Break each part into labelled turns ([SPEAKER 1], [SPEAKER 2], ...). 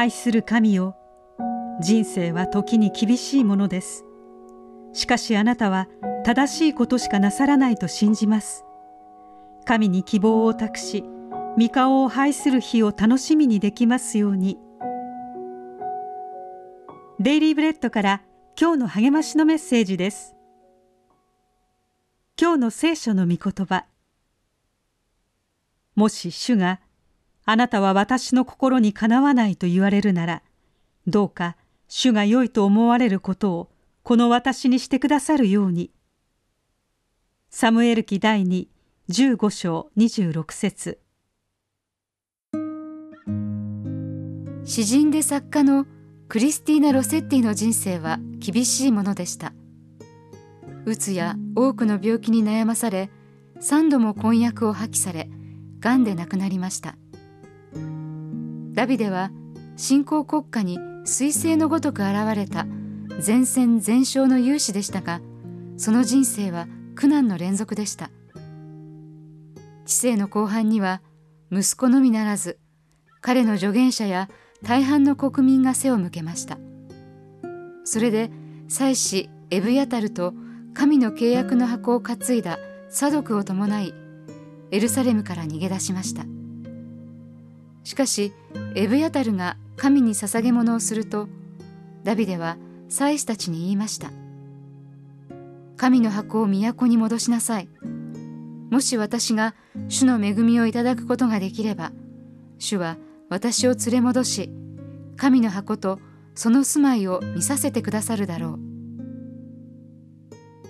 [SPEAKER 1] 愛する神よ人生は時に厳しいものです。しかしあなたは正しいことしかなさらないと信じます。神に希望を託し御顔を拝する日を楽しみにできますように。デイリーブレッドから今日の励ましのメッセージです。今日の聖書の御言葉。もし主があなたは私の心にかなわないと言われるならどうか主が良いと思われることをこの私にしてくださるように。サムエル記第2 15章26節。
[SPEAKER 2] 詩人で作家のクリスティーナ・ロセッティの人生は厳しいものでした。うつや多くの病気に悩まされ3度も婚約を破棄されがんで亡くなりました。ダビデは新興国家に彗星のごとく現れた前線全勝の勇士でしたがその人生は苦難の連続でした。知性の後半には息子のみならず彼の助言者や大半の国民が背を向けました。それで祭司エブヤタルと神の契約の箱を担いだサドクを伴いエルサレムから逃げ出しました。しかしエブヤタルが神に捧げ物をするとダビデは祭司たちに言いました。神の箱を都に戻しなさい。もし私が主の恵みをいただくことができれば主は私を連れ戻し神の箱とその住まいを見させてくださるだろう。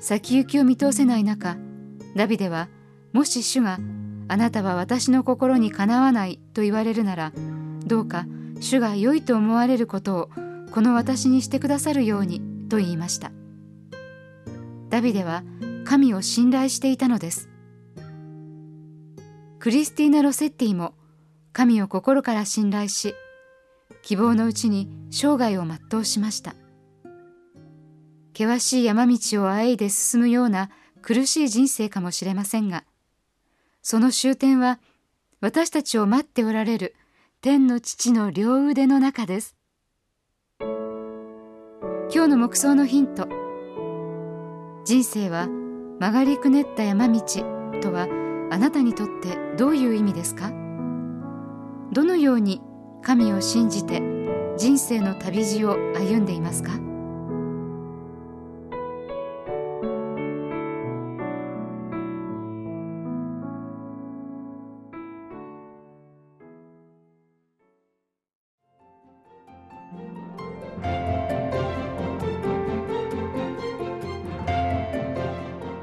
[SPEAKER 2] 先行きを見通せない中ダビデはもし主があなたは私の心にかなわないと言われるならどうか主が良いと思われることをこの私にしてくださるようにと言いました。ダビデは神を信頼していたのです。クリスティーナ・ロセッティも神を心から信頼し希望のうちに生涯を全うしました。険しい山道をあえいで進むような苦しい人生かもしれませんがその終点は私たちを待っておられる天の父の両腕の中です。今日の目想のヒント。人生は曲がりくねった山道とはあなたにとってどういう意味ですか？どのように神を信じて人生の旅路を歩んでいますか？